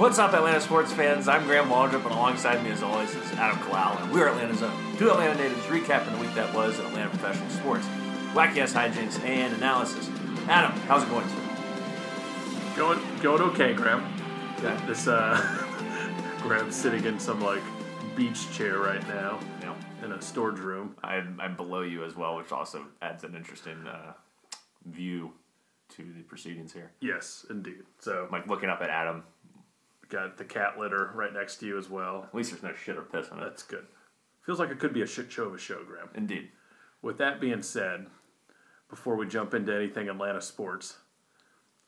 What's up, Atlanta sports fans? I'm Graham Waldrop, and alongside me, as always, is Adam Kalal, and we're Atlanta's own. Two Atlanta natives recapping the week that was in Atlanta professional sports. Wacky ass hijinks and analysis. Adam, how's it going, sir? Going going okay, Graham. Yeah. This uh Graham's sitting in some like beach chair right now Yeah. in a storage room. I'm, I'm below you as well, which also adds an interesting uh, view to the proceedings here. Yes, indeed. So I'm like looking up at Adam. Got the cat litter right next to you as well. At least there's no shit or piss in it. That's good. Feels like it could be a shit show of a show, Graham. Indeed. With that being said, before we jump into anything Atlanta sports,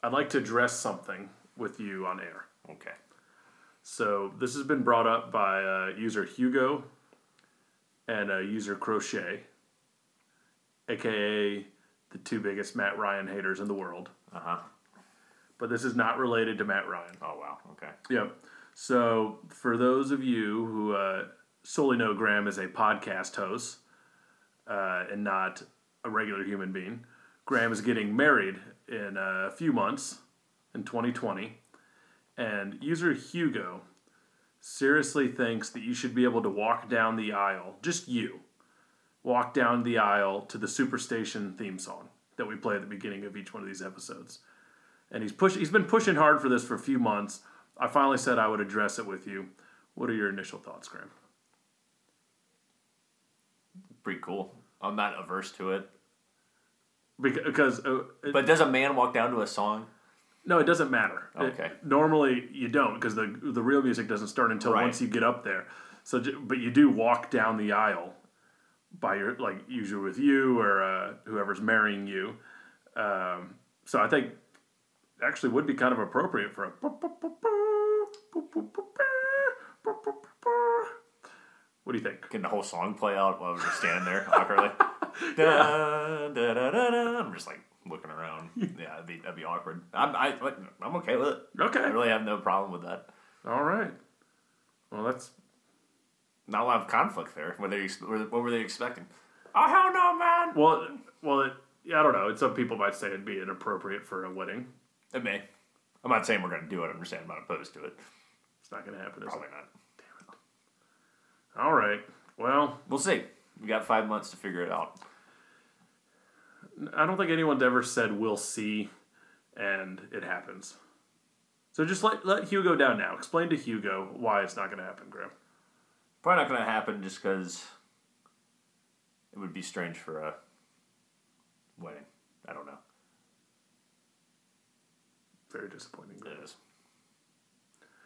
I'd like to address something with you on air. Okay. So this has been brought up by uh, user Hugo and uh, user Crochet, aka the two biggest Matt Ryan haters in the world. Uh huh. But this is not related to Matt Ryan. Oh, wow. Okay. Yep. So for those of you who uh, solely know Graham as a podcast host uh, and not a regular human being, Graham is getting married in a few months in 2020, and user Hugo seriously thinks that you should be able to walk down the aisle, just you, walk down the aisle to the Superstation theme song that we play at the beginning of each one of these episodes. And he's push he's been pushing hard for this for a few months. I finally said I would address it with you. What are your initial thoughts, Graham? Pretty cool. I'm not averse to it. Because uh, it- But does a man walk down to a song? no, it doesn't matter. It- Okay. normally you don't because the the real music doesn't start until Right. once you get up there. So, but you do walk down the aisle by your like usually with you or uh, whoever's marrying you. Um, so I think it actually would be kind of appropriate for a. What do you think? Can the whole song play out while we're just standing there awkwardly? da, da, da, da, da. I'm just like looking around. Yeah, that'd be, that'd be awkward. I'm, I, I'm okay with it. Okay. I really have no problem with that. All right. Well, that's Not a lot of conflict there. What, they, what were they expecting? Oh, hell no, man! well. Well, it, yeah, I don't know. Some people might say it'd be inappropriate for a wedding. It may. I'm not saying we're going to do it. I'm just saying I'm not opposed to it. It's not going to happen. Probably it? not. All right. Well, We'll see. We got five months to figure it out. I don't think anyone's ever said we'll see, and it happens. So just let let Hugo down now. Explain to Hugo why it's not going to happen, Graham. Probably not going to happen just because it would be strange for a wedding. I don't know. Very disappointing. It is.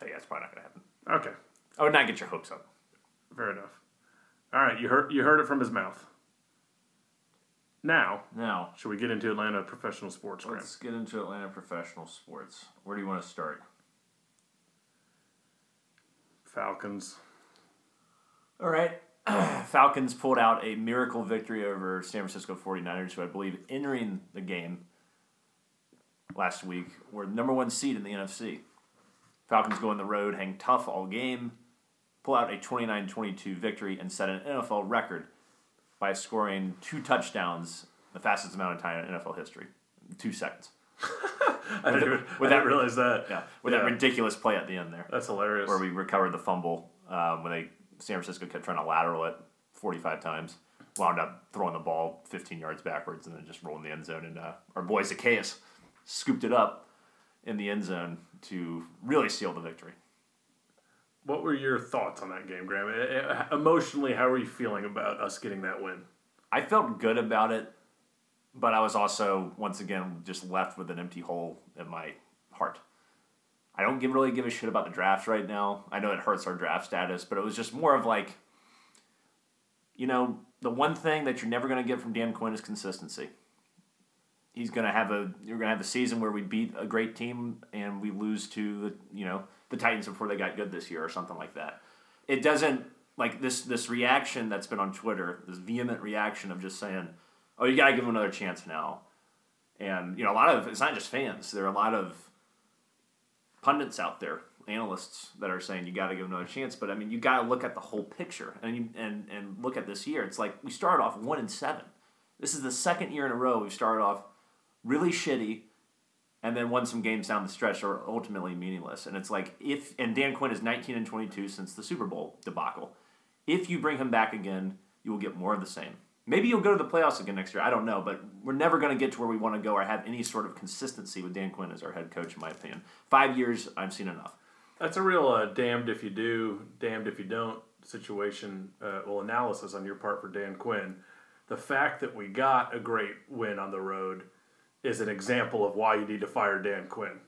Hey, that's probably not going to happen. Okay, I would not get your hopes up. fair enough. All right, you heard you heard it from his mouth. Now, Now, should we get into Atlanta professional sports, Graham? let's get into Atlanta professional sports. Where do you want to start? Falcons. All right. Falcons pulled out a miracle victory over San Francisco 49ers, who I believe entering the game last week were number one seed in the NFC. Falcons go on the road, hang tough all game, pull out a 29 22 victory, and set an NFL record by scoring two touchdowns, the fastest amount of time in NFL history. Two seconds. I didn't, even- I that- didn't realize that. Yeah, with Yeah. that ridiculous play at the end there That's hilarious. where we recovered the fumble uh, when they San Francisco kept trying to lateral it 45 times. Wound up throwing the ball 15 yards backwards and then just rolling the end zone. And uh, our boy Zaccheaus scooped it up in the end zone to really seal the victory. What were your thoughts on that game, Graham? Eh, eh, Emotionally, how were you feeling about us getting that win? I felt good about it, but I was also once again just left with an empty hole in my heart. I don't give, really give a shit about the draft right now. I know it hurts our draft status, but it was just more of like, you know, the one thing that you're never going to get from Dan Quinn is consistency. He's to have a you're to have a season where we beat a great team and we lose to the you know the Titans before they got good this year or something like that. It doesn't like this this reaction that's been on Twitter, this vehement reaction of just saying, "Oh, you got to give him another chance now." And you know, a lot of it's not just fans. There are a lot of pundits out there, analysts that are saying you got to give him another chance. But I mean, you got to look at the whole picture and you, and and look at this year. It's like we started off one and seven. This is the second year in a row we've started off really shitty, and then won some games down the stretch are ultimately meaningless. And it's like if and Dan Quinn is 19 and 22 since the Super Bowl debacle. If you bring him back again, you will get more of the same. Maybe you'll go to the playoffs again next year. I don't know, but we're never going to get to where we want to go or have any sort of consistency with Dan Quinn as our head coach, in my opinion. Five years, I've seen enough. That's a real uh, damned if you do, damned if you don't situation, uh, well, analysis on your part for Dan Quinn. The fact that we got a great win on the road is an example of why you need to fire Dan Quinn.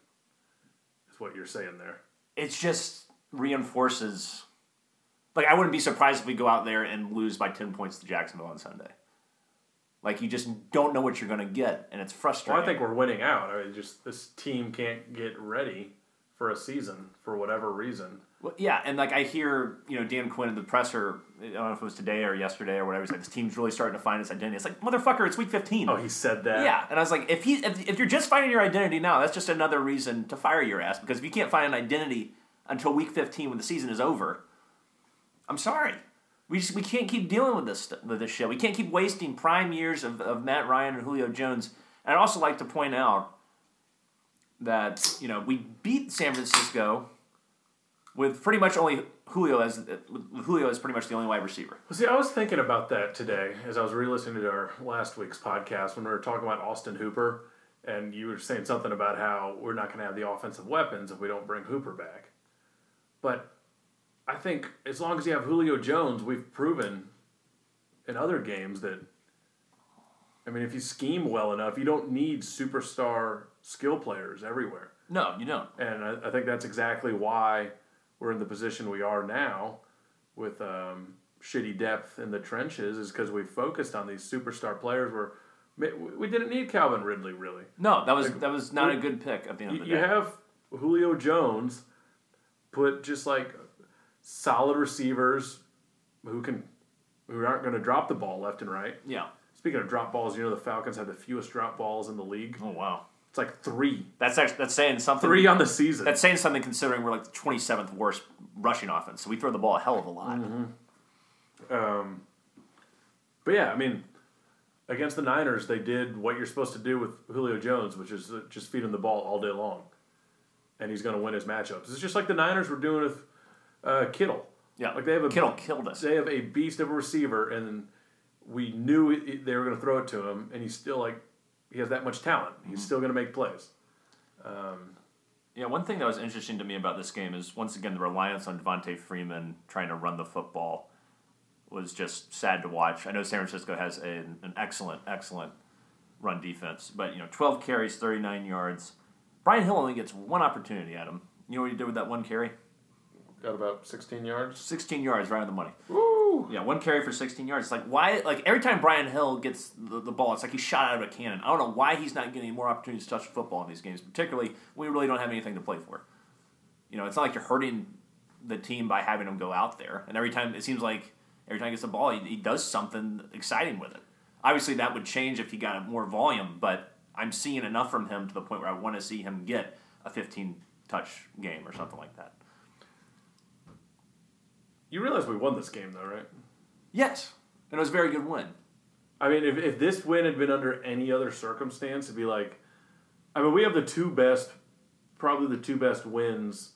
Is what you're saying there. It just reinforces. Like I wouldn't be surprised if we go out there and lose by ten points to Jacksonville on Sunday. Like you just don't know what you're going to get, and it's frustrating. Well, I think we're winning out. I mean, just this team can't get ready for a season for whatever reason. Well, yeah, and like I hear, you know, Dan Quinn in the presser. I don't know if it was today or yesterday or whatever. He's like, "This team's really starting to find its identity." It's like, motherfucker, it's week fifteen. Oh, he said that. Yeah, and I was like, if he, if, if you're just finding your identity now, that's just another reason to fire your ass. Because if you can't find an identity until week fifteen when the season is over, I'm sorry. We just we can't keep dealing with this with this shit. We can't keep wasting prime years of, of Matt Ryan and Julio Jones. And I'd also like to point out that you know we beat San Francisco with pretty much only Julio as Julio as pretty much the only wide receiver. Well, see, I was thinking about that today as I was re-listening to our last week's podcast when we were talking about Austin Hooper, and you were saying something about how we're not going to have the offensive weapons if we don't bring Hooper back. But I think as long as you have Julio Jones, we've proven in other games that. I mean, if you scheme well enough, you don't need superstar skill players everywhere. No, you don't. And I, I think that's exactly why we're in the position we are now with um, shitty depth in the trenches is because we focused on these superstar players where we didn't need Calvin Ridley really. No, that was that was not a good pick at the end you, of the day. You have Julio Jones put just like solid receivers who can who aren't going to drop the ball left and right. Yeah. Speaking of drop balls, you know the Falcons have the fewest drop balls in the league. Oh wow. It's like three. That's actually that's saying something. Three on the season. That's saying something considering we're like the twenty seventh worst rushing offense. So we throw the ball a hell of a lot. Mm-hmm. Um, but yeah, I mean, against the Niners, they did what you're supposed to do with Julio Jones, which is uh, just feed him the ball all day long, and he's going to win his matchups. It's just like the Niners were doing with uh, Kittle. Yeah, like they have a Kittle killed us. They have a beast of a receiver, and we knew it, they were going to throw it to him, and he's still like he has that much talent. He's mm-hmm. still going to make plays. Um, yeah, one thing that was interesting to me about this game is once again the reliance on Devonta Freeman trying to run the football was just sad to watch. I know San Francisco has a, an excellent, excellent run defense, but you know, 12 carries, 39 yards. Brian Hill only gets one opportunity at him. You know what he did with that one carry? Got about 16 yards. 16 yards, right on the money. Woo! Yeah, one carry for 16 yards. It's like why? Like every time Brian Hill gets the, the ball, it's like he's shot out of a cannon. I don't know why he's not getting more opportunities to touch football in these games, particularly when we really don't have anything to play for. You know, it's not like you're hurting the team by having him go out there. And every time it seems like every time he gets the ball, he, he does something exciting with it. Obviously, that would change if he got more volume, but I'm seeing enough from him to the point where I want to see him get a 15 touch game or something like that. You realize we won this game, though, right? Yes, and it was a very good win. I mean, if, if this win had been under any other circumstance, it'd be like, I mean, we have the two best, probably the two best wins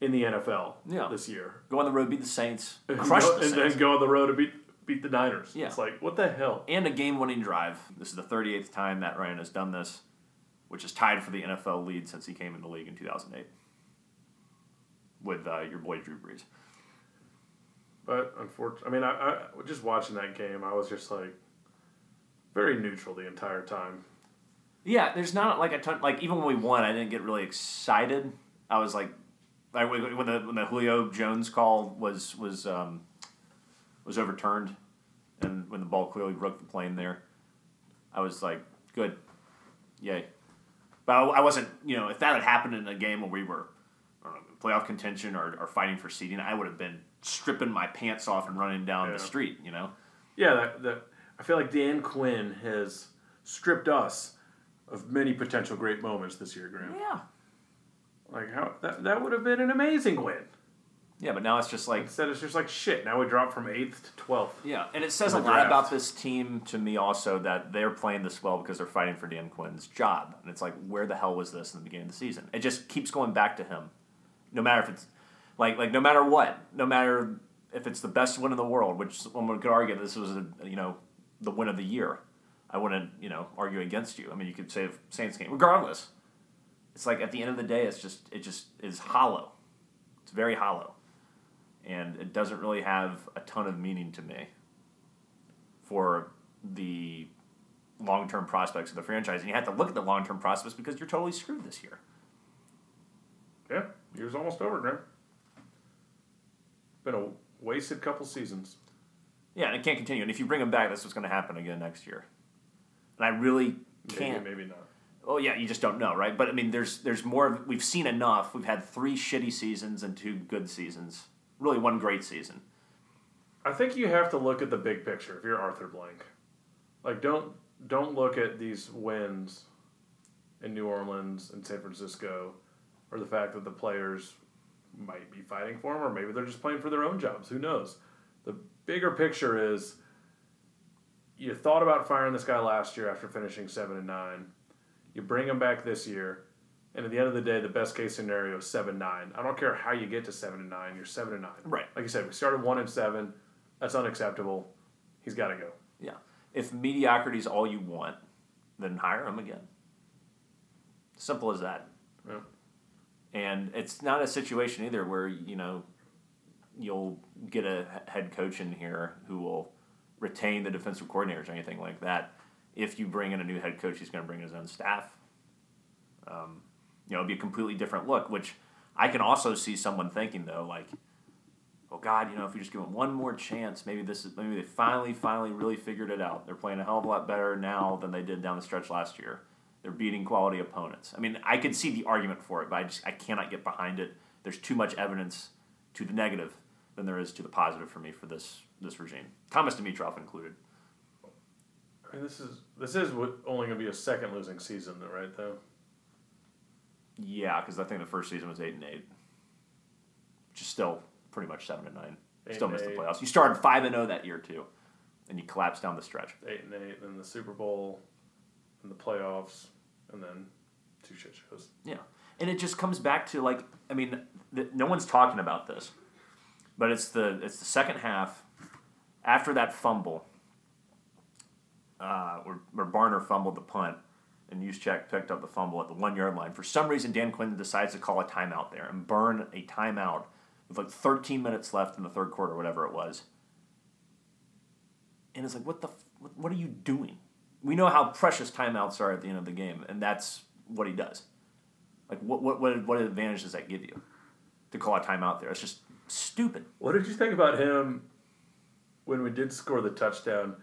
in the NFL yeah. this year. Go on the road, beat the Saints, crush go, the Saints. and then go on the road and beat beat the Niners. Yeah. It's like, what the hell? And a game-winning drive. This is the 38th time Matt Ryan has done this, which is tied for the NFL lead since he came in the league in 2008 with uh, your boy Drew Brees. But unfortunately, I mean, I, I just watching that game, I was just like very neutral the entire time. Yeah, there's not like a ton. Like even when we won, I didn't get really excited. I was like, like when the when the Julio Jones call was was um, was overturned, and when the ball clearly broke the plane there, I was like, good, yay. But I, I wasn't, you know, if that had happened in a game where we were know, playoff contention or, or fighting for seeding, I would have been stripping my pants off and running down yeah. the street. You know. Yeah, that, that I feel like Dan Quinn has stripped us of many potential great moments this year, Graham. Yeah. Like how that that would have been an amazing win. Yeah, but now it's just like Instead, it's just like shit. Now we drop from eighth to twelfth. Yeah, and it says a lot about this team to me also that they're playing this well because they're fighting for Dan Quinn's job. And it's like, where the hell was this in the beginning of the season? It just keeps going back to him. No matter if it's like like no matter what, no matter if it's the best win in the world, which someone could argue this was a you know the win of the year. I wouldn't you know argue against you. I mean, you could say Saints game, regardless. It's like at the end of the day, it's just it just is hollow. It's very hollow and it doesn't really have a ton of meaning to me for the long term prospects of the franchise. And you have to look at the long term prospects because you're totally screwed this year. Yeah, year's almost over, Graham. Been a wasted couple seasons. Yeah, and it can't continue. And if you bring them back, that's what's going to happen again next year. And I really can't. Maybe, maybe not. Oh yeah, you just don't know, right? But I mean, there's there's more. Of, we've seen enough. We've had three shitty seasons and two good seasons. Really, one great season. I think you have to look at the big picture if you're Arthur Blank. Like don't don't look at these wins in New Orleans and San Francisco or the fact that the players might be fighting for them or maybe they're just playing for their own jobs. Who knows? The bigger picture is you thought about firing this guy last year after finishing 7 and 9. You bring him back this year and at the end of the day, the best case scenario is seven nine. I don't care how you get to seven and nine. You're seven and nine. Right. Like you said, we started one and seven. That's unacceptable. He's got to go. Yeah. If mediocrity is all you want, then hire him again. Simple as that. Yeah. And it's not a situation either where, you know, you'll get a head coach in here who will retain the defensive coordinators or anything like that. If you bring in a new head coach, he's going to bring his own staff. Um, you know, it'd be a completely different look, which I can also see someone thinking, though, like, oh God, you know, if we just give them one more chance, maybe this is maybe they finally, finally really figured it out. They're playing a hell of a lot better now than they did down the stretch last year. They're beating quality opponents. I mean, I could see the argument for it, but I just I cannot get behind it. There's too much evidence to the negative than there is to the positive for me for this this regime. Thomas Dimitroff included. I mean, this is this is what, only going to be a second losing season, though, right? Though. Yeah, because I think the first season was eight and eight, which is still pretty much seven and nine. Eight still missed the playoffs. You started five and zero that year too, and you collapsed down the stretch. Eight and eight, then the Super Bowl, and the playoffs, and then two shit shows. Yeah, and it just comes back to like I mean, no one's talking about this, but it's the it's the second half after that fumble, uh, where, where Barner fumbled the punt, and Juszczyk picked up the fumble at the one yard line. For some reason, Dan Quinn decides to call a timeout there and burn a timeout with like 13 minutes left in the third quarter, whatever it was. And it's like, what the, f- what are you doing? We know how precious timeouts are at the end of the game, and that's what he does. Like, what, what, what, what advantage does that give you to call a timeout there? It's just stupid. What did you think about him when we did score the touchdown,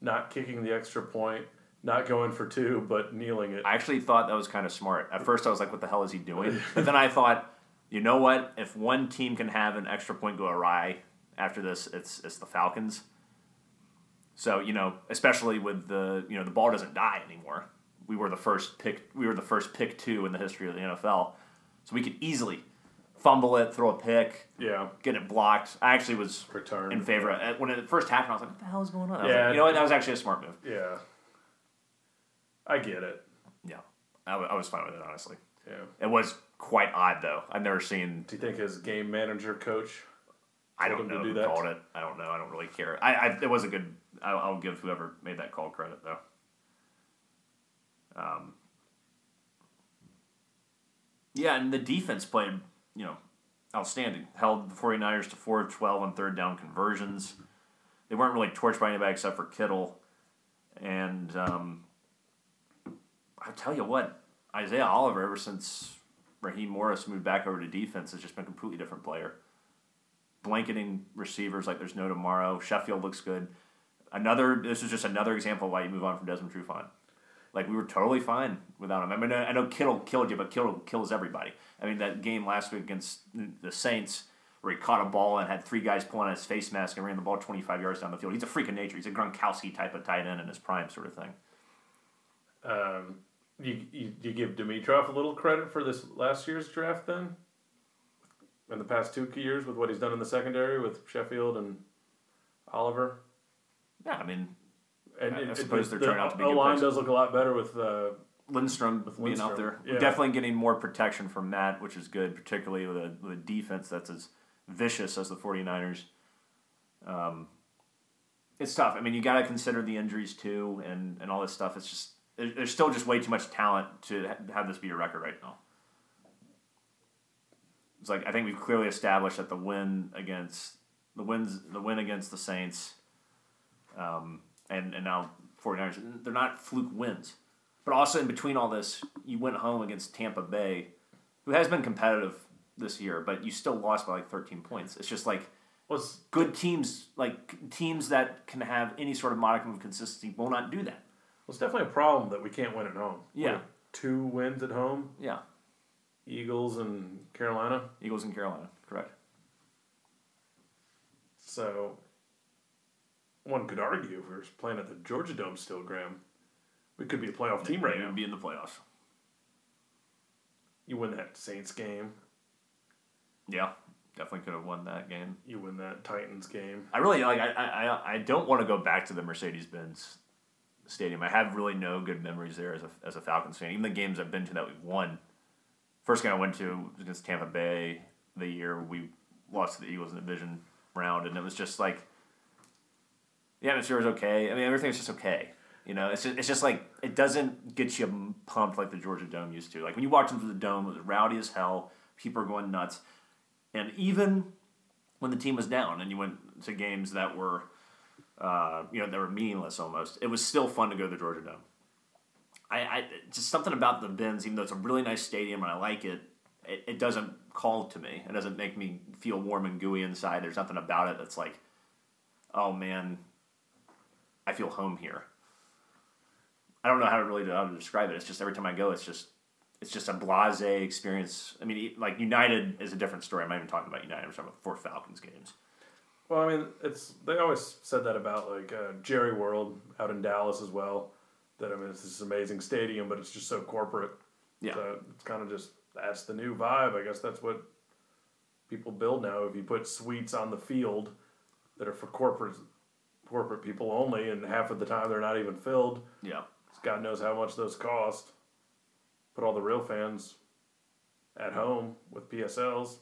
not kicking the extra point, not going for two, but kneeling it? I actually thought that was kind of smart. At first, I was like, what the hell is he doing? But then I thought, you know what? If one team can have an extra point go awry after this, it's, it's the Falcons. So, you know, especially with the, you know, the ball doesn't die anymore. We were the first pick, we were the first pick two in the history of the NFL. So we could easily fumble it, throw a pick, yeah, get it blocked. I actually was return in favor. of. When it first happened, I was like, what the hell is going on? Yeah. like, you know what? That was actually a smart move. Yeah, I get it. Yeah. I, w- I was fine with it, honestly. Yeah. It was quite odd, though. I've never seen. Do you think his game manager coach? I don't know do who that? called it. I don't know. I don't really care. I, I it was a good. I'll, I'll give whoever made that call credit, though. Um. Yeah, and the defense played, you know, outstanding. Held the 49ers to 4 of 12 on third down conversions. They weren't really torched by anybody except for Kittle. And um, I tell you what, Isaiah Oliver, ever since Raheem Morris moved back over to defense, has just been a completely different player. Blanketing receivers like there's no tomorrow. Sheffield looks good. Another, this is just another example of why you move on from Desmond Trufant. Like we were totally fine without him. I mean, I know Kittle killed you, but Kittle kills everybody. I mean, that game last week against the Saints where he caught a ball and had three guys pulling on his face mask and ran the ball 25 yards down the field. He's a freak of nature. He's a Gronkowski type of tight end in his prime, sort of thing. Um, you, you you give Dimitroff a little credit for this last year's draft then, in the past two years with what he's done in the secondary with Sheffield and Oliver. Yeah, I mean And I- I suppose the, they're turning out to be the line does look a lot better with uh, Lindstrom With being out there. yeah. Definitely getting more protection from that, which is good, particularly with a, with a defense that's as vicious as the 49ers. Um, it's tough. I mean, you got to consider the injuries too and, and all this stuff. It's just, there's still just way too much talent to have this be a record right now. It's like, I think we've clearly established that the win against, the wins, the win against the Saints, um, and, and now 49ers, they're not fluke wins. But also in between all this, you went home against Tampa Bay, who has been competitive this year, but you still lost by like 13 points. It's just like was good teams, like teams that can have any sort of modicum of consistency, will not do that. Well, it's definitely a problem that we can't win at home. Yeah. have two wins at home, Yeah, Eagles and Carolina. Eagles and Carolina, correct. So one could argue if we were playing at the Georgia Dome still, Graham, we could be a playoff team right now. be in the playoffs. You win that Saints game, Yeah, definitely could have won that game. you win that Titans game. I really like. I I, I- I don't want to go back to the Mercedes Benz Stadium. I have really no good memories there as a as a Falcons fan. Even the games I've been to that we've won. First game I went to was against Tampa Bay the year we lost to the Eagles in the division round, and it was just like the atmosphere was okay. I mean, everything was just okay. You know, it's just, it's just like it doesn't get you pumped like the Georgia Dome used to. Like when you walked into the dome, it was rowdy as hell. People are going nuts, and even when the team was down and you went to games that were, uh, you know, that were meaningless almost, it was still fun to go to the Georgia Dome. I, I just something about the Benz, even though it's a really nice stadium and I like it, it, it doesn't call to me. It doesn't make me feel warm and gooey inside. There's nothing about it that's like, oh man, I feel home here. I don't know how to really how to describe it. It's just every time I go, it's just it's just a blasé experience. I mean, like United is a different story. I'm not even talking about United. I'm talking about four Falcons games. Well, I mean, it's they always said that about like uh, Jerry World out in Dallas as well. That I mean, it's this amazing stadium, but it's just so corporate. Yeah. So it's kind of just that's the new vibe. I guess that's what people build now. If you put suites on the field that are for corporate corporate people only, and half of the time they're not even filled, Yeah. God knows how much those cost. Put all the real fans at home with PSLs.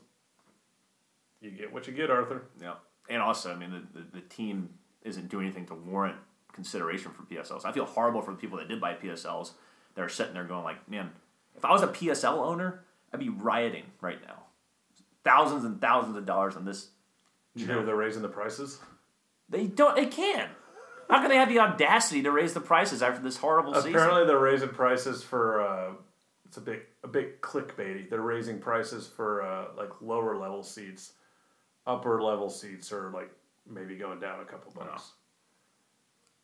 You get what you get, Arthur. Yeah. And also, I mean, the, the, the team isn't doing anything to warrant consideration for PSLs. I feel horrible for the people that did buy PSLs that are sitting there going like, man, if I was a PSL owner, I'd be rioting right now. Thousands and thousands of dollars on this. Did you hear they're raising the prices? They don't. They can. How can they have the audacity to raise the prices after this horrible season? Apparently, they're raising prices for. Uh, it's a bit a bit clickbaity. They're raising prices for uh, like lower level seats, upper level seats are like maybe going down a couple bucks.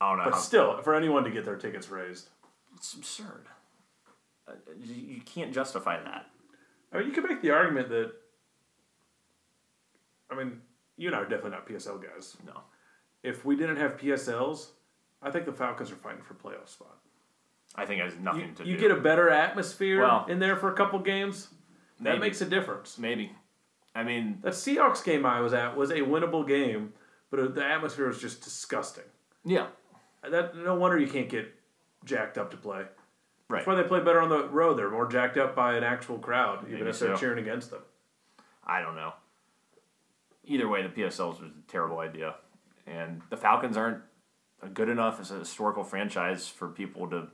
I don't know. But still, for anyone to get their tickets raised, it's absurd. Uh, you you can't justify that. I mean, you could make the argument that. I mean, you and I are definitely not PSL guys. No. If we didn't have PSLs, I think the Falcons are fighting for playoff spot. I think it has nothing You, to you do. You get a better atmosphere Well, in there for a couple games. That makes a difference. Maybe. I mean, That Seahawks game I was at was a winnable game, but the atmosphere was just disgusting. yeah. That no wonder you can't get jacked up to play. Right. That's why they play better on the road. They're more jacked up by an actual crowd, even Maybe if they're so. cheering against them. I don't know. Either way, the PSLs was a terrible idea, and the Falcons aren't good enough as a historical franchise for people to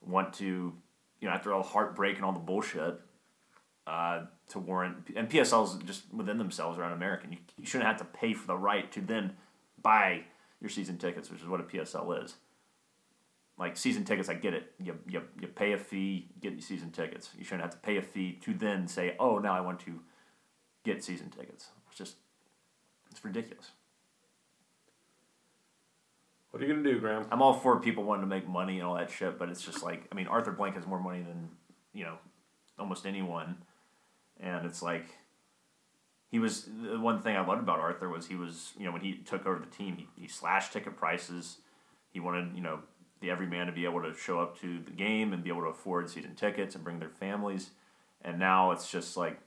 want to, you know, after all the heartbreak and all the bullshit, uh, to warrant. And PSLs just within themselves are un-American. You, you shouldn't have to pay for the right to then buy your season tickets, which is what a PSL is. Like season tickets, I get it. You, you, you pay a fee, get your season tickets. You shouldn't have to pay a fee to then say, oh, now I want to get season tickets. It's just, it's ridiculous. What are you gonna do, Graham? I'm all for people wanting to make money and all that shit, but it's just like, I mean, Arthur Blank has more money than, you know, almost anyone. And it's like, he was, the one thing I loved about Arthur was he was, you know, when he took over the team, he, he slashed ticket prices. He wanted, you know, the everyman to be able to show up to the game and be able to afford season tickets and bring their families. And now it's just like,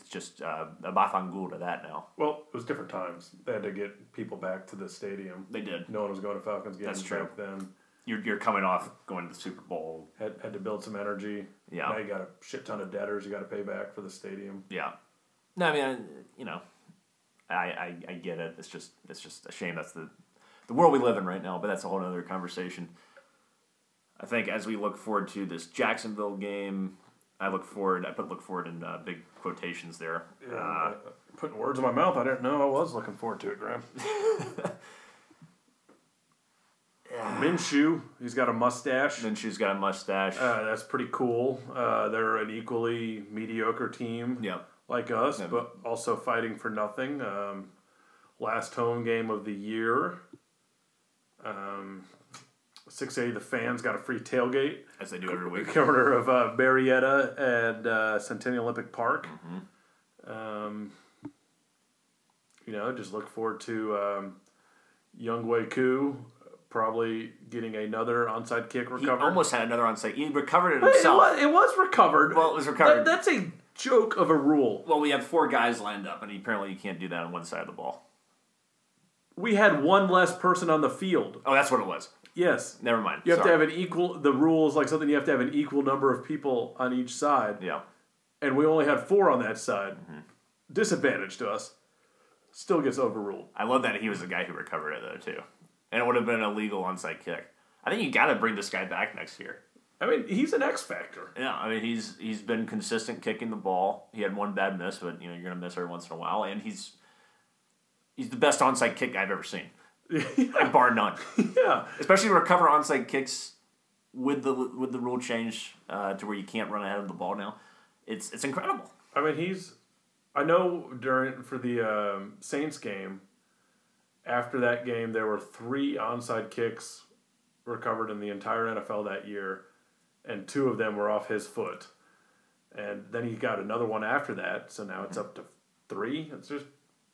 it's just uh, a Bafangul to that now. Well, it was different times. They had to get people back to the stadium. They did. No one was going to Falcons games That's true. back then. You're, you're coming off going to the Super Bowl. Had had to build some energy. Yeah. Now you got a shit ton of debtors you got to pay back for the stadium. Yeah. No, I mean, I, you know, I, I, I get it. It's just it's just a shame that's the the world we live in right now. But that's a whole other conversation. I think as we look forward to this Jacksonville game, I look forward. I put look forward in uh, big quotations there. Yeah, Uh, putting words in my mouth. I didn't know I was looking forward to it, Graham. Minshew, he's got a mustache. Minshew's got a mustache. Uh, that's pretty cool. Uh, they're an equally mediocre team yeah. like us, Yeah. but also fighting for nothing. Um, last home game of the year. Um, 680, the fans got a free tailgate. As they do every week. corner of uh, Marietta and uh, Centennial Olympic Park. Um, you know, just look forward to um, Younghoe Koo probably getting another onside kick He almost had another onside. He recovered it Hey, it, himself. was, it was recovered. Well, it was recovered. That- that's a joke of a rule. Well, we have four guys lined up, and apparently you can't do that on one side of the ball. We had one less person on the field. Oh, that's what it was. Yes. Never mind. You have Sorry. to have an equal. The rules like something you have to have an equal number of people on each side. Yeah. and we only had four on that side. Mm-hmm. Disadvantage to us. Still gets overruled. I love that he was the guy who recovered it, though, too. And it would have been a legal onside kick. I think you got to bring this guy back next year. I mean, he's an X factor. Yeah, I mean he's he's been consistent kicking the ball. He had one bad miss, but you know you're gonna miss every once in a while, and he's he's the best onside kick I've ever seen, like bar none. yeah, Especially recover onside kicks with the with the rule change uh, to where you can't run ahead of the ball now. It's it's incredible. I mean, he's. I know during for the um, Saints game. After that game, there were three onside kicks recovered in the entire NFL that year, and two of them were off his foot. And then he got another one after that, so now it's up to three. It's just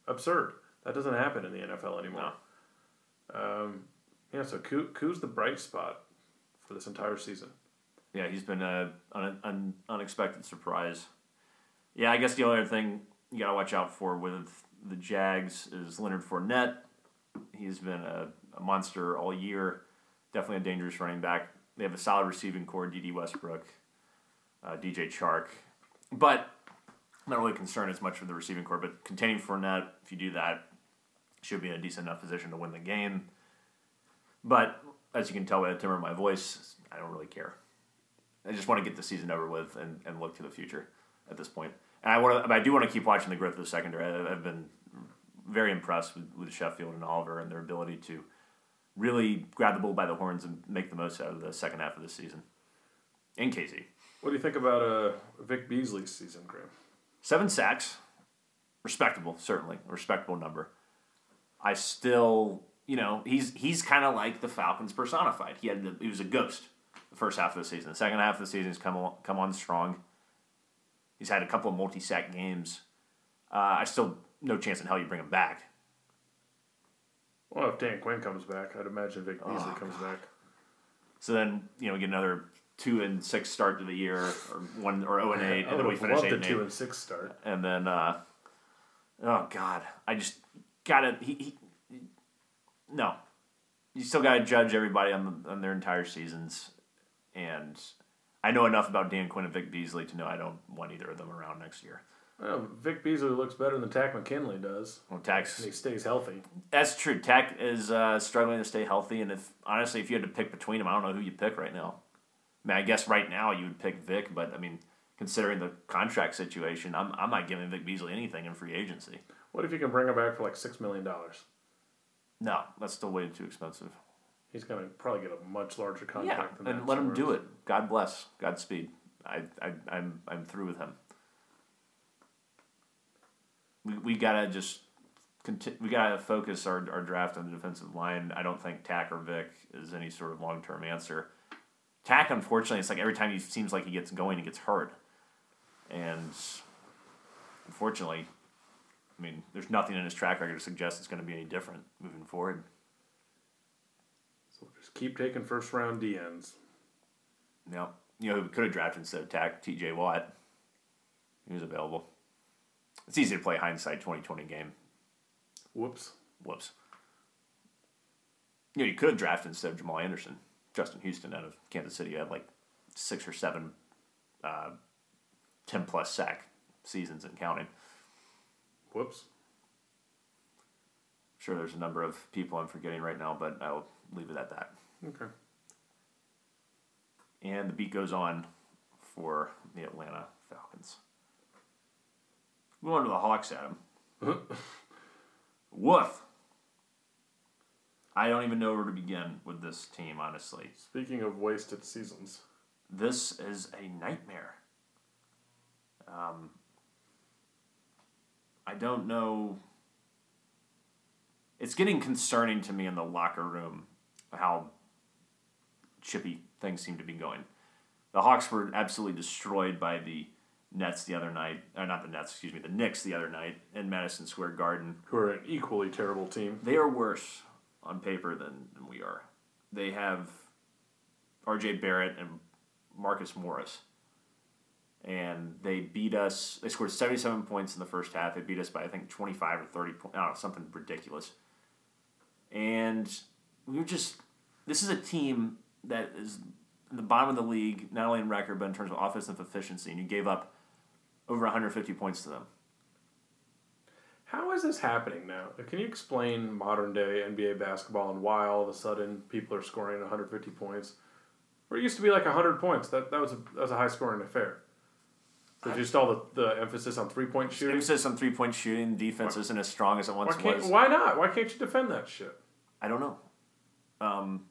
absurd. That doesn't happen in the NFL anymore. Um, yeah, so Koo, Koo's the bright spot for this entire season. Yeah, he's been a an, unexpected surprise. Yeah, I guess the only other thing you gotta watch out for with the Jags is Leonard Fournette. He's been a, a monster all year. Definitely a dangerous running back. They have a solid receiving core: Dede Westbrook, uh, DJ Chark. But I'm not really concerned as much with the receiving core. But containing Fournette, if you do that, should be in a decent enough position to win the game. But as you can tell by the timbre of my voice, I don't really care. I just want to get the season over with and, and look to the future at this point. And I want to, I do want to keep watching the growth of the secondary. I, I've been very impressed with, with Sheffield and Oliver and their ability to really grab the bull by the horns and make the most out of the second half of the season. In KZ, What do you think about uh, Vic Beasley's season, Graham? seven sacks, respectable, certainly a respectable number. I still, you know, he's he's kind of like the Falcons personified. He had the, he was a ghost the first half of the season. The second half of the season, he's come on, come on strong. He's had a couple of multi sack games. Uh, I still no chance in hell you bring him back. Well, if Dan Quinn comes back, I'd imagine Vic Beasley comes back. So then you know we get another two and six start to the year, or one or zero and eight, I and then we finish eight the and two and six start. and then uh, oh god, I just gotta he, he no, you still gotta judge everybody on the, on their entire seasons, and I know enough about Dan Quinn and Vic Beasley to know I don't want either of them around next year. Well, Vic Beasley looks better than Takk McKinley does. Well, Tax, he stays healthy. that's true. Takk is uh, struggling to stay healthy, and if honestly, if you had to pick between them, I don't know who you pick right now. I mean, I guess right now you would pick Vic, but I mean, considering the contract situation, I'm I'm not giving Vic Beasley anything in free agency. What if you can bring him back for like six million dollars? No, that's still way too expensive. He's going to probably get a much larger Yeah, contract than that. and let him do else. it. God bless. Godspeed. I, I, I'm, I'm through with him. We, we gotta just continue. we gotta focus our, our draft on the defensive line. I don't think Takk or Vic is any sort of long term answer. Takk, unfortunately, it's like every time he seems like he gets going, he gets hurt, and unfortunately, I mean, there's nothing in his track record to suggest it's going to be any different moving forward. So just keep taking first round DNs. Yeah. You know who we could have drafted instead of Takk? TJ Watt. He was available. It's easy to play hindsight twenty twenty game. Whoops. Whoops. You know, you could have drafted instead of Jamal Anderson, Justin Houston out of Kansas City. had like six or seven, uh, ten plus sack seasons and counting. Whoops. I'm Sure, there's a number of people I'm forgetting right now, but I'll leave it at that. Okay. And the beat goes on for the Atlanta Falcons. We on to the Hawks, Adam. Woof. I don't even know where to begin with this team, honestly. Speaking of wasted seasons, This is a nightmare. Um, I don't know. It's getting concerning to me in the locker room how chippy things seem to be going. The Hawks were absolutely destroyed by the Nets the other night, or not the Nets, excuse me, the Knicks the other night in Madison Square Garden. who are an equally terrible team. They are worse on paper than, than we are. They have RJ Barrett and Marcus Morris. And they beat us. They scored 77 points in the first half. They beat us by, I think, 25 or 30 points. Know, uh, something ridiculous. And we were just. This is a team that is in the bottom of the league, not only in record, but in terms of offensive efficiency. And you gave up over 150 points to them. How is this happening now? Can you explain modern day NBA basketball and why all of a sudden people are scoring 150 points? Where it used to be like 100 points. That, that was a, that was a high scoring affair. Just all the, the emphasis on three point shooting. Emphasis on three point shooting. Defense isn't as strong as it Why once can't? was. Why not? Why can't you defend that shit? I don't know. Um,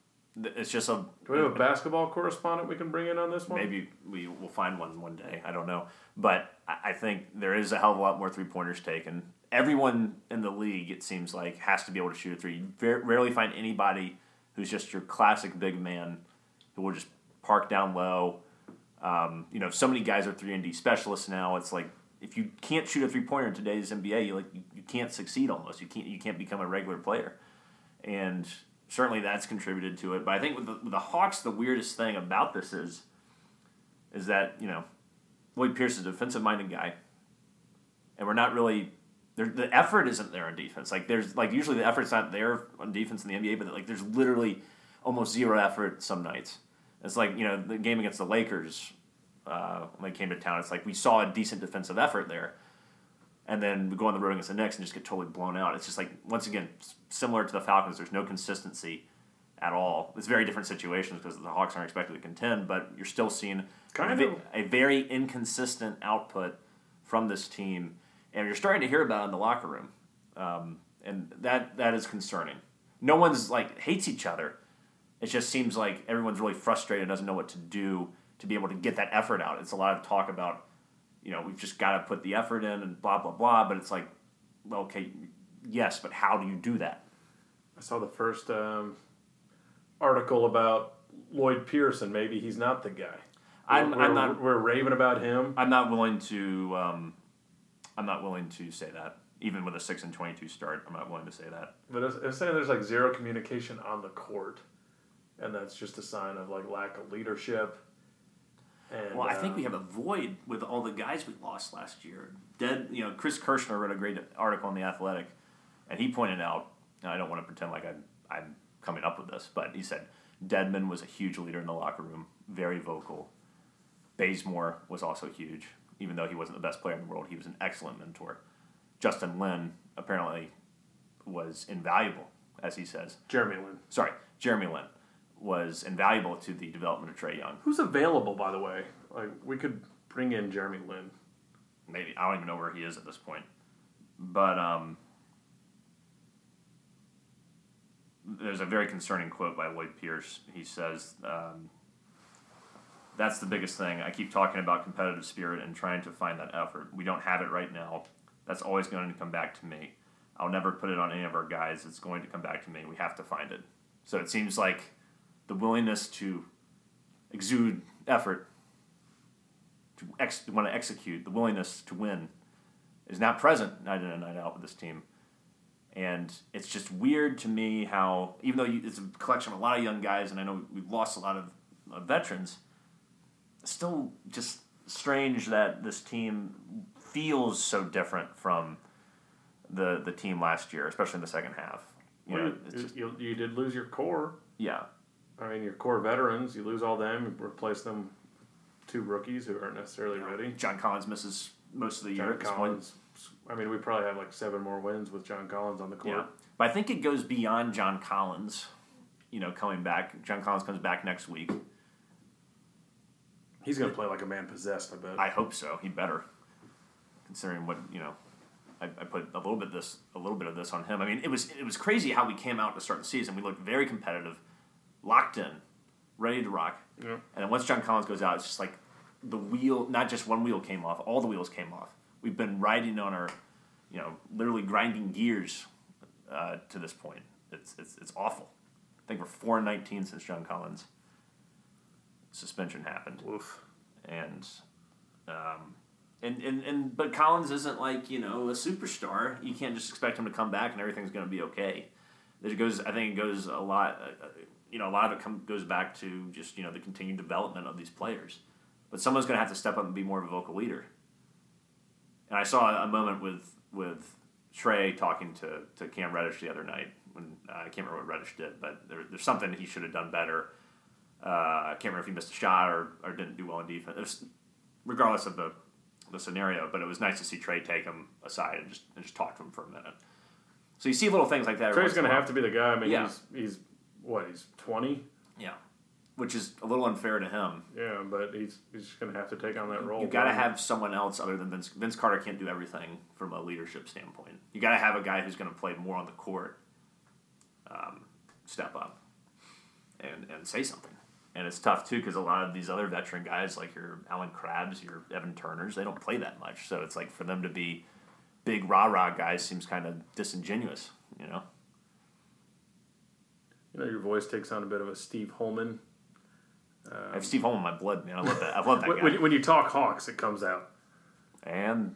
th- it's just a Do we have a basketball correspondent we can bring in on this one? maybe we will find one one day. I don't know, but I, I think there is a hell of a lot more three pointers taken. Everyone in the league, it seems like, has to be able to shoot a three. You ver- rarely find anybody who's just your classic big man who will just park down low. Um, you know, so many guys are three and D specialists now. It's like if you can't shoot a three pointer in today's NBA, you like you, you can't succeed almost. You can't you can't become a regular player, and certainly that's contributed to it. But I think with the, with the Hawks, the weirdest thing about this is is that you know Lloyd Pierce is a defensive minded guy, and we're not really. The effort isn't there on defense. Like there's like usually the effort's not there on defense in the NBA, but like there's literally almost zero effort some nights. It's like you know the game against the Lakers uh, when they came to town. It's like we saw a decent defensive effort there, and then we go on the road against the Knicks and just get totally blown out. It's just like once again similar to the Falcons. There's no consistency at all. It's very different situations because the Hawks aren't expected to contend, but you're still seeing Kind a, of. a very inconsistent output from this team, and you're starting to hear about it in the locker room, um, and that that is concerning. No one's like hates each other. It just seems like everyone's really frustrated, and doesn't know what to do to be able to get that effort out. It's a lot of talk about, you know, we've just got to put the effort in and blah blah blah. But it's like, well, okay, yes, but how do you do that? I saw the first um, article about Lloyd Pierce. Maybe he's not the guy. I'm, we're, I'm not We're raving about him. I'm not willing to um, I'm not willing to say that. Even with a six and twenty two start, I'm not willing to say that. But it's saying there's like zero communication on the court, and that's just a sign of like lack of leadership. And, Well, I think uh, we have a void with all the guys we lost last year. Dead, you know, Chris Kirschner wrote a great article in the Athletic, and he pointed out. And I don't want to pretend like I'm I'm coming up with this, but he said Dedmon was a huge leader in the locker room, very vocal. Bazemore was also huge, even though he wasn't the best player in the world. He was an excellent mentor. Justin Lin apparently was invaluable, as he says. Jeremy Lin, Sorry, Jeremy Lin was invaluable to the development of Trae Young. who's available by the way. Like we could bring in Jeremy Lin. maybe I don't even know where he is at this point. But um, there's a very concerning quote by Lloyd Pierce. He says, um, "That's the biggest thing. I keep talking about competitive spirit and trying to find that effort. We don't have it right now. That's always going to come back to me. I'll never put it on any of our guys. It's going to come back to me. We have to find it. So it seems like the willingness to exude effort, to ex- want to execute, the willingness to win, is not present night in and night out with this team. And it's just weird to me how, even though you, it's a collection of a lot of young guys, and I know we've lost a lot of, of veterans, still just strange that this team feels so different from the the team last year, especially in the second half. You Well, know, you, it's just, you, you did lose your core. yeah, I mean, your core veterans. You lose all them. You replace them with two rookies who aren't necessarily ready. John Collins misses most of the year John at. Collins. I mean, we probably have like seven more wins with John Collins on the court. Yeah, but I think it goes beyond John Collins. You know, coming back. John Collins comes back next week. He's going to play like a man possessed. I bet. I hope so. He better, considering what you know. I, I put a little bit this a little bit of this on him. I mean, it was it was crazy how we came out to start the season. We looked very competitive, locked in, ready to rock. Yeah. And then once John Collins goes out, it's just like the wheel. Not just one wheel came off; all the wheels came off. We've been riding on our, you know, literally grinding gears uh, to this point. It's it's it's awful. I think we're four and nineteen since John Collins suspension happened Oof. and um, and, and and but Collins isn't like you know a superstar. You can't just expect him to come back and everything's going to be okay. It goes. I think it goes a lot. Uh, you know, a lot of it come, goes back to just you know the continued development of these players. But someone's going to have to step up and be more of a vocal leader. And I saw a moment with with Trae talking to, to Cam Reddish the other night when uh, I can't remember what Reddish did, but there, there's something he should have done better. Uh, I can't remember if he missed a shot or, or didn't do well in defense. Was, regardless of the the scenario, but it was nice to see Trae take him aside and just and just talk to him for a minute. So you see little things like that. Trae's going to have to be the guy. I mean, Yeah. he's he's what? He's twenty. yeah, which is a little unfair to him. Yeah, but he's he's just going to have to take on that role. You got to have someone else other than Vince. Vince Carter can't do everything from a leadership standpoint. You got to have a guy who's going to play more on the court, um, step up, and and say something. And it's tough too because a lot of these other veteran guys, like your Allen Crabbes, your Evan Turners, they don't play that much. So it's like for them to be big rah rah guys seems kind of disingenuous. You know. You know, your voice takes on a bit of a Steve Holman. I have Steve Holman in my blood, man. I love that. I love that When, guy. when, when you talk Hawks, it comes out. And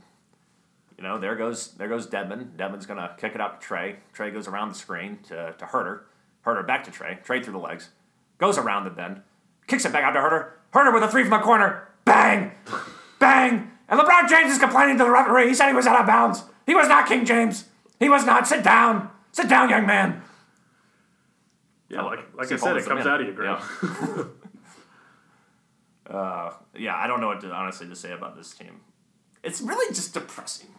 you know, there goes there goes Dedmon. Dedmon's gonna kick it out to Trae. Trae goes around the screen to, to Huerter. Huerter back to Trae. Trae through the legs. Goes around the bend. Kicks it back out to Huerter. Huerter with a three from the corner. Bang! Bang! And LeBron James is complaining to the referee. He said he was out of bounds. He was not King James. He was not. Sit down. Sit down, young man. Yeah, like like I said, it comes man. out of you, Graham. Yeah. uh, yeah, I don't know what to honestly to say about this team. It's really just depressing.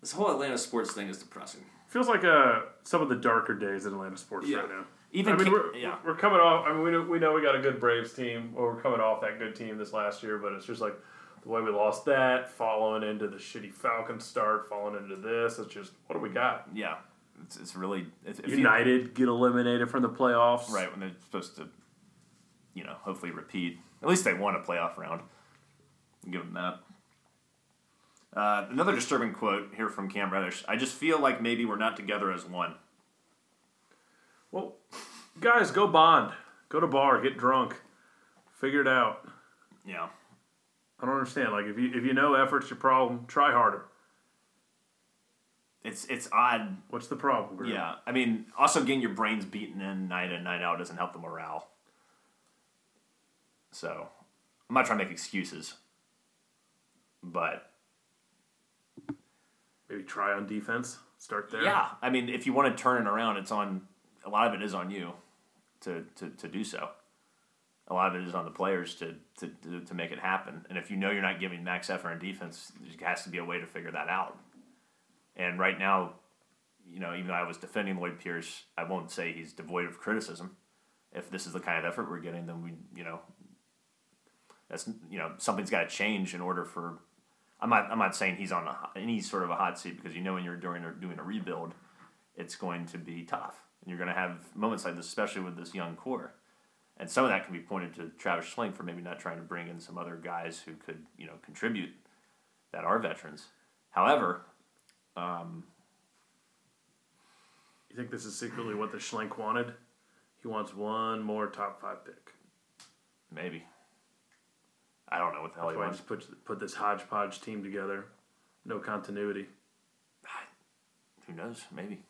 This whole Atlanta sports thing is depressing. Feels like uh, some of the darker days in Atlanta sports Yeah. right now. Even I mean, King- we're, yeah. we're coming off. I mean, we know, we know we got a good Braves team, or we're coming off that good team this last year, but it's just like the way we lost that, following into the shitty Falcons start, following into this. It's just what do we got? Yeah, it's, it's really it, it feels- United get eliminated from the playoffs. right when they're supposed to, you know, hopefully repeat. At least they won a playoff round. Give them that. Uh, another disturbing quote here from Cam Reddish. I just feel like maybe we're not together as one. Well, guys, go bond, go to bar, get drunk, figure it out. Yeah, I don't understand. Like if you if you know effort's your problem, try harder. It's it's odd. What's the problem? Graham? Yeah, I mean, also getting your brains beaten in night in night out doesn't help the morale. So, I'm not trying to make excuses, but Maybe try on defense. Start there. Yeah, I mean, if you want to turn it around, it's on a lot of it is on you to, to, to do so. A lot of it is on the players to, to, to, to make it happen. And if you know you're not giving max effort in defense, there has to be a way to figure that out. And right now, you know, even though I was defending Lloyd Pierce, I won't say he's devoid of criticism. If this is the kind of effort we're getting, then we, you know, that's you know something's got to change in order for. I'm not. I'm not saying he's on a, any sort of a hot seat because you know when you're doing doing a rebuild, it's going to be tough, and you're going to have moments like this, especially with this young core. And some of that can be pointed to Travis Schlenk for maybe not trying to bring in some other guys who could, you know, contribute that are veterans. However, um, You think this is secretly what the Schlenk wanted? He wants one more top five pick. maybe. I don't know what the hell That's he why I wants. just put put this hodgepodge team together. No continuity. Who knows? Maybe.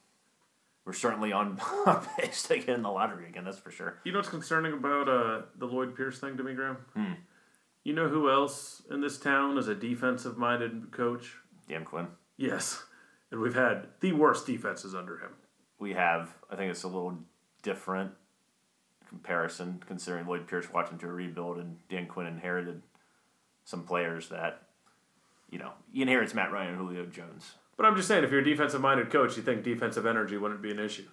We're certainly on pace to get in the lottery again. That's for sure. You know what's concerning about uh, the Lloyd Pierce thing to me, Graham? Hmm. You know who else in this town is a defensive minded coach? Dan Quinn. Yes. And we've had the worst defenses under him. We have, I think it's a little different comparison considering Lloyd Pierce walked into a rebuild and Dan Quinn inherited some players that, you know, he inherits Matt Ryan and Julio Jones. But I'm just saying, if you're a defensive minded coach, you think defensive energy wouldn't be an issue.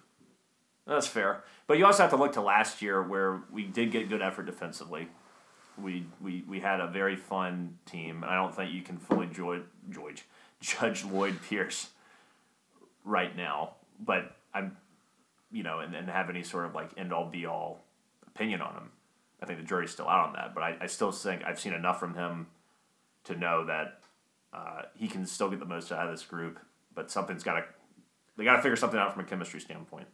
That's fair. But you also have to look to last year where we did get good effort defensively. We we, we had a very fun team. I don't think you can fully joy, George, judge Lloyd Pierce right now. But I'm you know, and, and have any sort of like end all be all opinion on him. I think the jury's still out on that. But I, I still think I've seen enough from him to know that uh, he can still get the most out of this group. But something's got to they got to figure something out from a chemistry standpoint.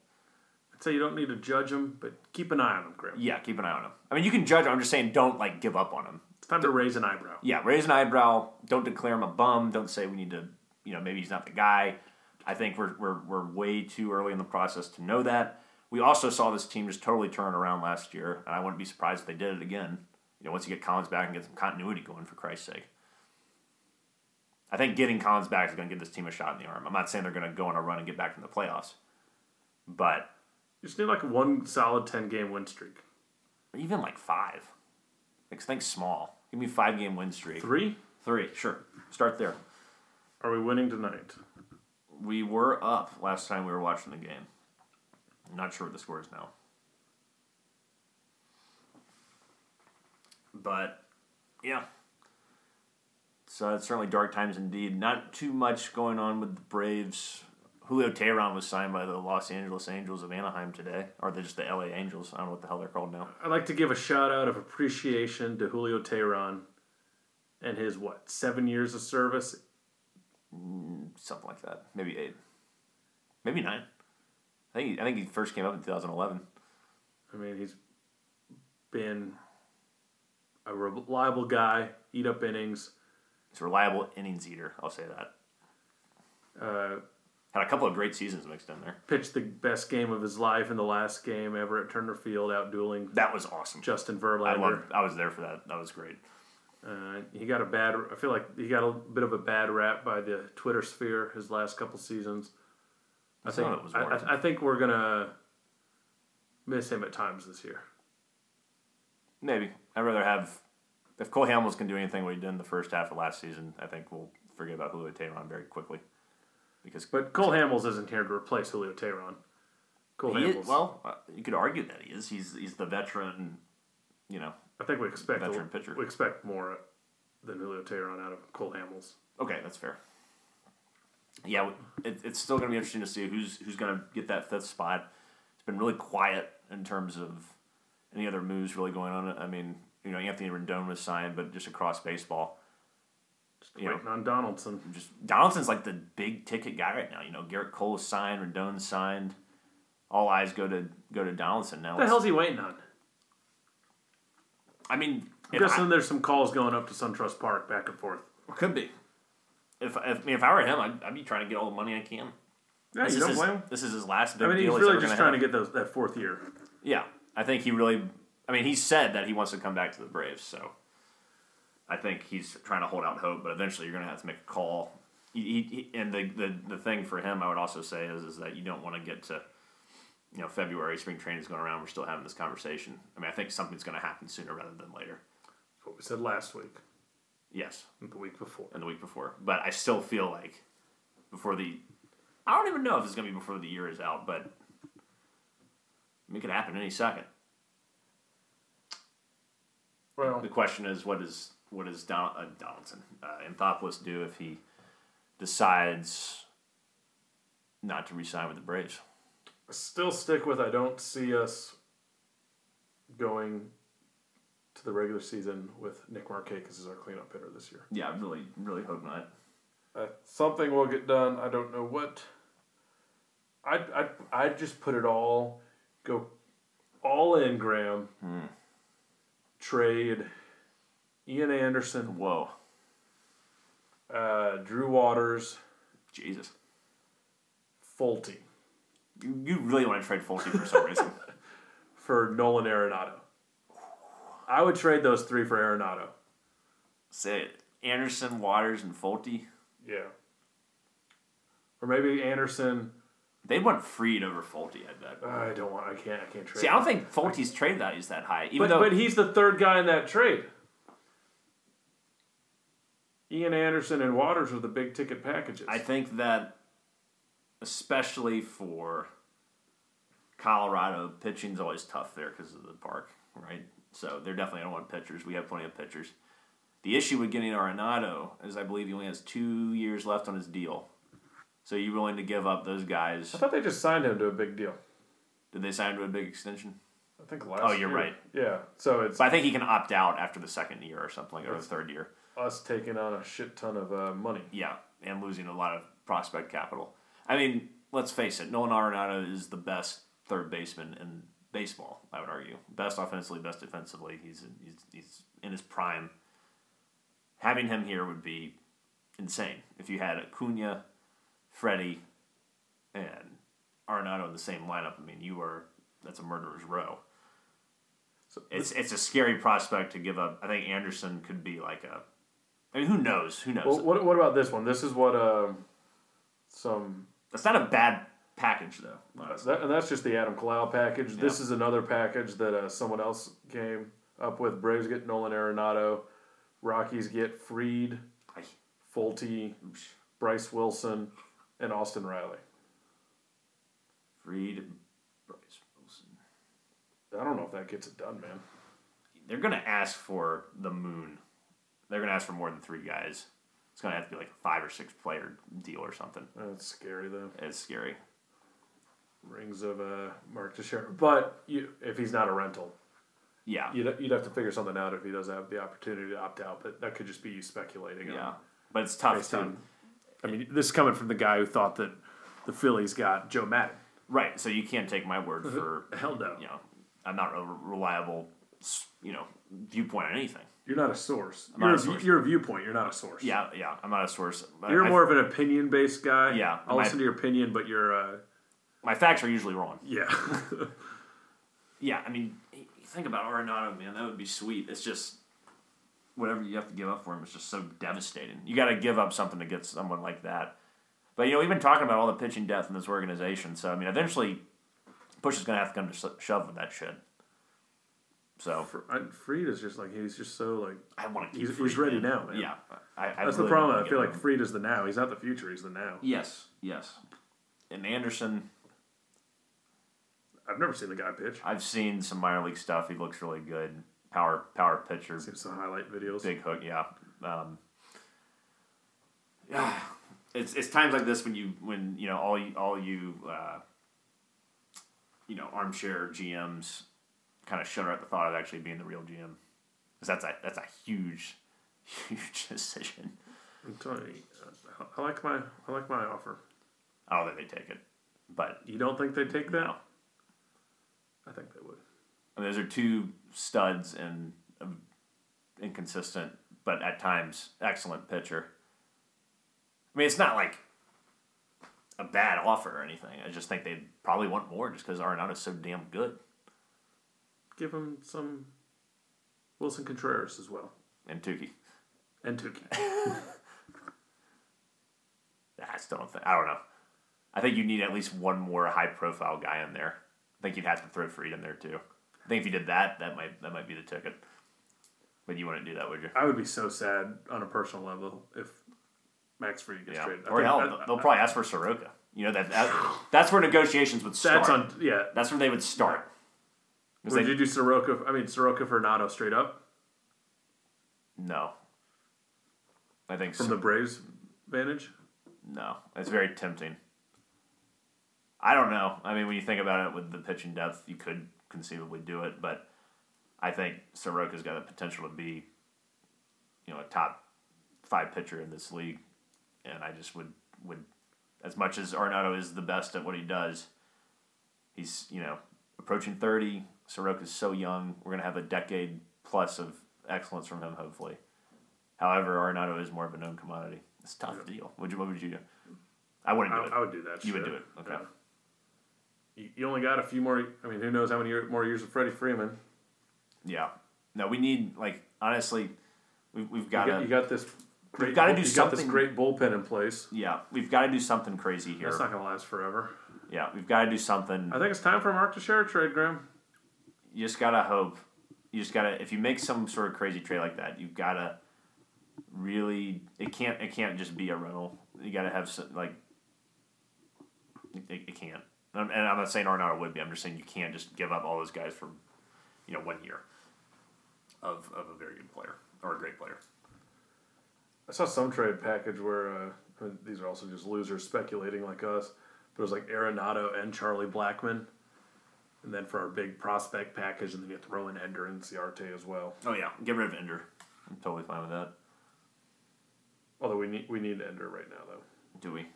I'd say you don't need to judge him, but keep an eye on him, Grim. Yeah, keep an eye on him. I mean, you can judge him. I'm just saying, don't like give up on him. It's time to raise an eyebrow. Yeah, raise an eyebrow. Don't declare him a bum. Don't say we need to. You know, maybe he's not the guy. I think we're we're we're way too early in the process to know that. We also saw this team just totally turn around last year, and I wouldn't be surprised if they did it again. You know, once you get Collins back and get some continuity going, for Christ's sake. I think getting Collins back is going to give this team a shot in the arm. I'm not saying they're going to go on a run and get back in the playoffs, but You just need like one solid 10 game win streak. even like five. Like think small. Give me a five game win streak. Three? Three, sure. Start there. Are we winning tonight? We were up last time we were watching the game. I'm not sure what the score is now. But yeah. So it's certainly dark times indeed. Not too much going on with the Braves. Julio Teheran was signed by the Los Angeles Angels of Anaheim today, or they're just the LA Angels. I don't know what the hell they're called now. I'd like to give a shout out of appreciation to Julio Teheran and his, what, seven years of service? Something like that. Maybe eight. Maybe nine. I think he, I think he first came up in 2011. I mean, he's been a reliable guy, eat up innings. He's a reliable innings eater. I'll say that. Uh, Had a couple of great seasons mixed in there. pitched the best game of his life in the last game ever at Turner Field, out dueling That was awesome. Justin Verlander. I loved, I was there for that. That was great. Uh, he got a bad. I feel like he got a bit of a bad rap by the Twitter sphere his last couple seasons. I Some think. it was I. I, I think we're gonna miss him at times this year. Maybe I'd rather have if Cole Hamels can do anything what he did in the first half of last season. I think we'll forget about Julio Teheran very quickly because But Cole Hamels isn't here to replace Julio Teheran. Cole Hamels. is, well, uh, you could argue that he is. He's he's the veteran. You know. I think we expect a, pitcher. we expect more uh, than Julio Teheran out of Cole Hamels. Okay, that's fair. Yeah, it, it's still going to be interesting to see who's who's going to get that fifth spot. It's been really quiet in terms of any other moves really going on. I mean, you know, Anthony Rendon was signed, but just across baseball, Just You know. waiting on Donaldson. just Donaldson's like the big ticket guy right now. You know, Gerrit Cole's signed, Rendon's signed. All eyes go to go to Donaldson now. What the hell's he waiting on? I mean, I'm if I- guessing there's some calls going up to SunTrust Park back and forth. could be. If, if I mean, if I were him, I'd, I'd be trying to get all the money I can. Yeah, this you is don't his, blame him. This is his last big I mean, he's really ever just trying have. to get those that fourth year. Yeah, I think he really. I mean, he said that he wants to come back to the Braves, so I think he's trying to hold out hope. But eventually, you're going to have to make a call. He, he, he- and the, the the thing for him, I would also say is is that you don't want to get to, you know, February, spring training is going around. We're still having this conversation. I mean, I think something's going to happen sooner rather than later. What we said last week Yes, and the week before. and the week before, but I still feel like before the, I don't even know if it's going to be before the year is out, but. I mean, it could happen any second. Well, The question is, what does what does Don, uh, Donaldson, uh, Anthopoulos do if he decides not to resign with the Braves? Still stick with I don't see us going to the regular season with Nick Markakis as our cleanup hitter this year. Yeah, I really, really hope not. Uh, something will get done. I don't know what. I'd, I'd, I'd just put it all, go all in, Graham. Trade Ian Anderson, Whoa, uh, Drew Waters, Jesus! Folty You, you really want to trade Folty for some reason? for Nolan Arenado. I would trade those three for Arenado. say it. Anderson, Waters, and Folty. Yeah. Or maybe Anderson. They'd want Fried over Folty, I bet. I don't want. I can't. I can't trade. See, I don't think Folty's trade value is that high. Even But, though, but he's the third guy in that trade. Ian Anderson and Waters are the big ticket packages. I think that, especially for Colorado, pitching's always tough there because of the park, right? So they're definitely going to want pitchers. We have plenty of pitchers. The issue with getting Arenado is I believe he only has two years left on his deal. So you willing to give up those guys? I thought they just signed him to a big deal. Did they sign to a big extension? I think last. Year. Oh, you're year. right. Yeah. So it's So I think he can opt out after the second year or something, or the third year. us taking on a shit ton of uh, money. Yeah, and losing a lot of prospect capital. I mean, let's face it, Nolan Arenado is the best third baseman in baseball. I would argue, best offensively, best defensively. He's he's, he's in his prime. Having him here would be insane. If you had Acuna, Freddie, and Arenado in the same lineup, I mean, you are that's a murderer's row. So It's it's a scary prospect to give up. I think Anderson could be like a. I mean, who knows? Who knows? Well, what, what about this one? This is what um, some. That's not a bad package, though. honestly. That, and that's just the Adam Kalau package. This is another package that uh, someone else came up with. Braves get Nolan Arenado. Rockies get Fried, Ay, Folty. Bryce Wilson, and Austin Riley. Fried, Bryce Wilson. I don't know if that gets it done, man. They're gonna ask for the moon. They're gonna ask for more than three guys. It's gonna have to be like a five or six player deal or something. That's scary though. It's scary. Rings of uh, Mark Teixeira. But you, if he's not a rental, Yeah, you'd, you'd have to figure something out if he doesn't have the opportunity to opt out. But that could just be you speculating. on- yeah, but it's tough to. on. I mean, this is coming from the guy who thought that the Phillies got Joe Maddon. Right, so you can't take my word for Hell no. you know. I'm not a reliable, you know, viewpoint on anything. You're not a source. not You're a a, source. you're a viewpoint. You're not a source. Yeah, yeah, I'm not a source. You're I- more of an opinion based guy. Yeah, I'll my- listen to your opinion, but you're, uh, My facts are usually wrong. yeah. Yeah, I mean, think about Arenado, man. That would be sweet. It's just whatever you have to give up for him is just so devastating. You got to give up something to get someone like that. But you know, we've been talking about all the pitching depth in this organization. So I mean, eventually, push is going to have to come to shove with that shit. So Fried is just like, he's just so like, I want to keep. He's- he's ready man. now, man. Yeah, I, I that's really the problem. I feel like Fried is the now. He's not the future, he's the now. yes, yes. And Anderson, I've never seen the guy pitch. I've seen some minor league stuff. He looks really good. Power, power pitcher. Seen some highlight videos. Big hook, yeah. Um, yeah, it's it's times like this when you when you know all you all you uh, you know armchair GMs kind of shudder at the thought of actually being the real GM because that's a that's a huge huge decision. I'm telling you, uh, I like my I like my offer. I don't think they take it, but You don't think they take that? no. I think they would. I mean, those are two studs and um, inconsistent, but at times excellent pitcher. I mean, it's not like a bad offer or anything. I just think they probably want more just because Arenado's so damn good. Give him some Willson Contreras as well. And Tukey. And Tukey. I still don't think. I don't know. I think you need at least one more high profile guy in there. I think you'd have to throw Fried in there too. I think if you did that, that might that might be the ticket. But you wouldn't do that, would you? I would be so sad on a personal level if Max Fried gets Yeah. traded. I Or hell, that- they'll probably ask for Soroka. You know that, that that's where negotiations would start. that's on yeah. That's where they would start. Would they- you do Soroka? I mean Soroka for Nato straight up no. I think from so. the Braves vantage. no. It's very tempting. I don't know. I mean, when you think about it, with the pitching depth, you could conceivably do it, but I think Soroka's got the potential to be, you know, a top five pitcher in this league, and I just would would, as much as Arenado is the best at what he does, he's you know approaching thirty. Soroka's so young. We're gonna have a decade plus of excellence from him, hopefully. However, Arenado is more of a known commodity. It's a tough deal. Would you? What would you do? I wouldn't do I, it. I would do that. You would do it, okay. Yeah. You, you only got a few more. I mean, who knows how many year, more years of Freddie Freeman? Yeah. No, we need like honestly, We've, we've got got, you to. got this great. gotta do you got this something- great bullpen in place. Yeah, we've got to do something crazy here. That's not going to last forever. Yeah, we've got to do something. I think it's time for Mark Teixeira trade, Graham. You just gotta hope. You just gotta. If you make some sort of crazy trade like that, you've gotta really. It can't. It can't just be a rental. You gotta have some like. It, it can't. And I'm not saying Arenado would be. I'm just saying you can't just give up all those guys for, you know, one year. Of of a very good player or a great player. I saw some trade package where uh, I mean, these are also just losers speculating like us. But it was like Arenado and Charlie Blackmon, and then for our big prospect package, and then you have to throw in Ender Inciarte as well. Oh yeah, get rid of Ender. I'm totally fine with that. Although we need we need Ender right now though. Do we?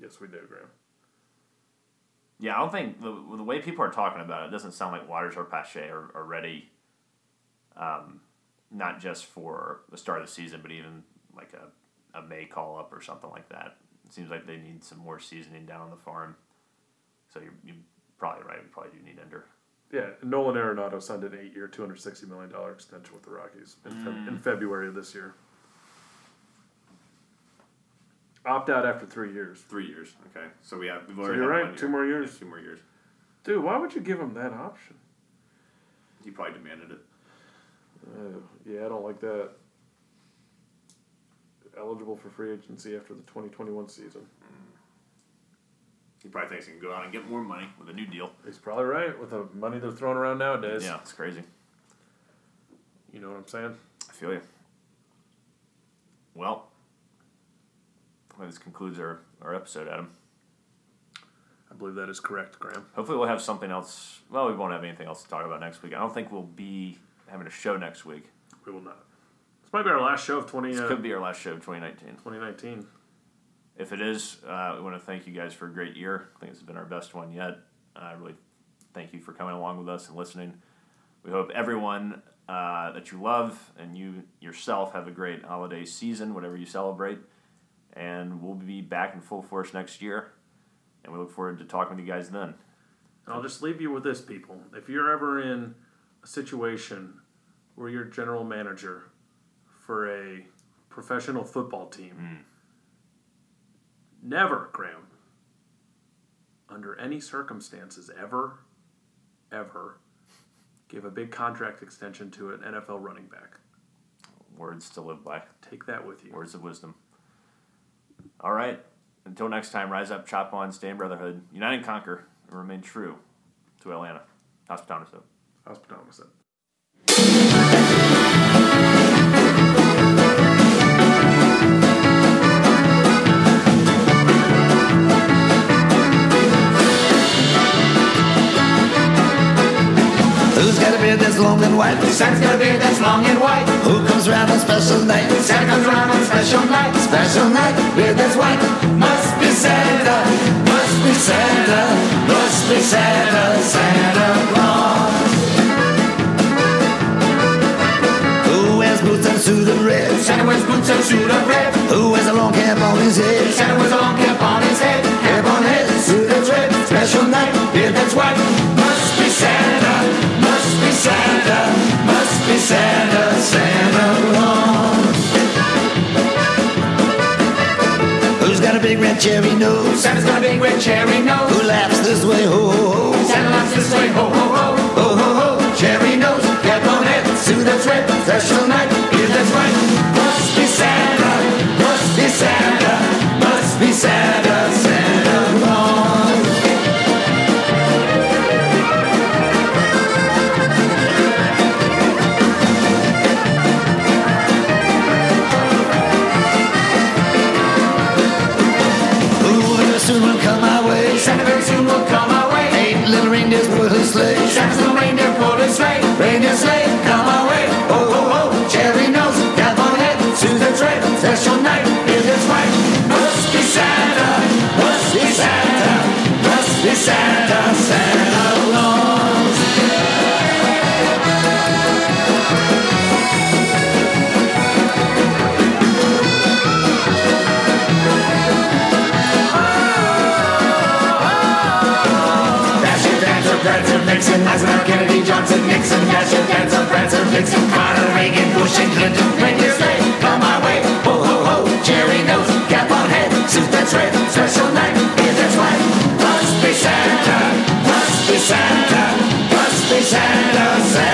Yes, we do, Graham. Yeah, I don't think the, the way people are talking about it, it doesn't sound like Waters or Pache are, are ready. Um, not just for the start of the season, but even like a, a May call up or something like that. It seems like they need some more seasoning down on the farm. So you're, you're probably right. We probably do need Ender. Yeah, Nolan Arenado signed an eight-year, two hundred sixty million dollar extension with the Rockies in, Feb- in February of this year. Opt out after three years, Three years. Okay, so we have we've So you're had right, one two year. more years. Yeah, two more years. dude. Why would you give him that option? He probably demanded it. Uh, yeah, I don't like that. Eligible for free agency after the twenty twenty one season. He probably thinks he can go out and get more money with a new deal. He's probably right with the money they're throwing around nowadays. Yeah, it's crazy. You know what I'm saying? I feel you. Well, this concludes our, our episode, Adam. I believe that is correct, Graham. Hopefully, we'll have something else. Well, we won't have anything else to talk about next week. I don't think we'll be having a show next week. We will not. This might be our last show of 20, This uh, could be our last show of 2019. 2019. If it is, uh, we want to thank you guys for a great year. I think it's been our best one yet. I really thank you for coming along with us and listening. We hope everyone uh, that you love and you yourself have a great holiday season, whatever you celebrate. And we'll be back in full force next year. And we look forward to talking with you guys then. And I'll just leave you with this, people. If you're ever in a situation where you're general manager for a professional football team, never, Graham, under any circumstances, ever, ever, give a big contract extension to an NFL running back. Words to live by, Take that with you. words of wisdom. All right. Until next time, rise up, chop on, stay in brotherhood, unite and conquer, and remain true to Atlanta. Hospitality. Hospitality Who's got a beard that's long and white? Santa's got a beard that's long and white. Who comes round on special night? Santa comes around on special night. Special night, beard that's white. Must be Santa, must be Santa, must be Santa, Santa Claus. Who wears boots and suit of red? Santa wears boots and suit of red. Who wears a long cap on his head? Santa wears a long cap on his head. Cap on head, suit that's red. Special night, beard that's white. Must be Santa, must be Santa, must be Santa, Santa Claus. Who's got a big red cherry nose? Santa's got a big red cherry nose. Who laughs this way, ho ho ho? Santa laughs this way, ho ho ho. Ho ho ho, cherry nose, cap on head, suit that's red, special night, beard that's white. Nixon, Eisenhower, Kennedy, Johnson, Nixon, Dasher, Dancer, Prancer, Vixen, Carter, Reagan, Bush, and Clinton. When you say, come my way, ho, ho, ho, cherry nose, cap on head, suit that's red, special night, beard that's white. Must be Santa, must be Santa, must be Santa, Santa.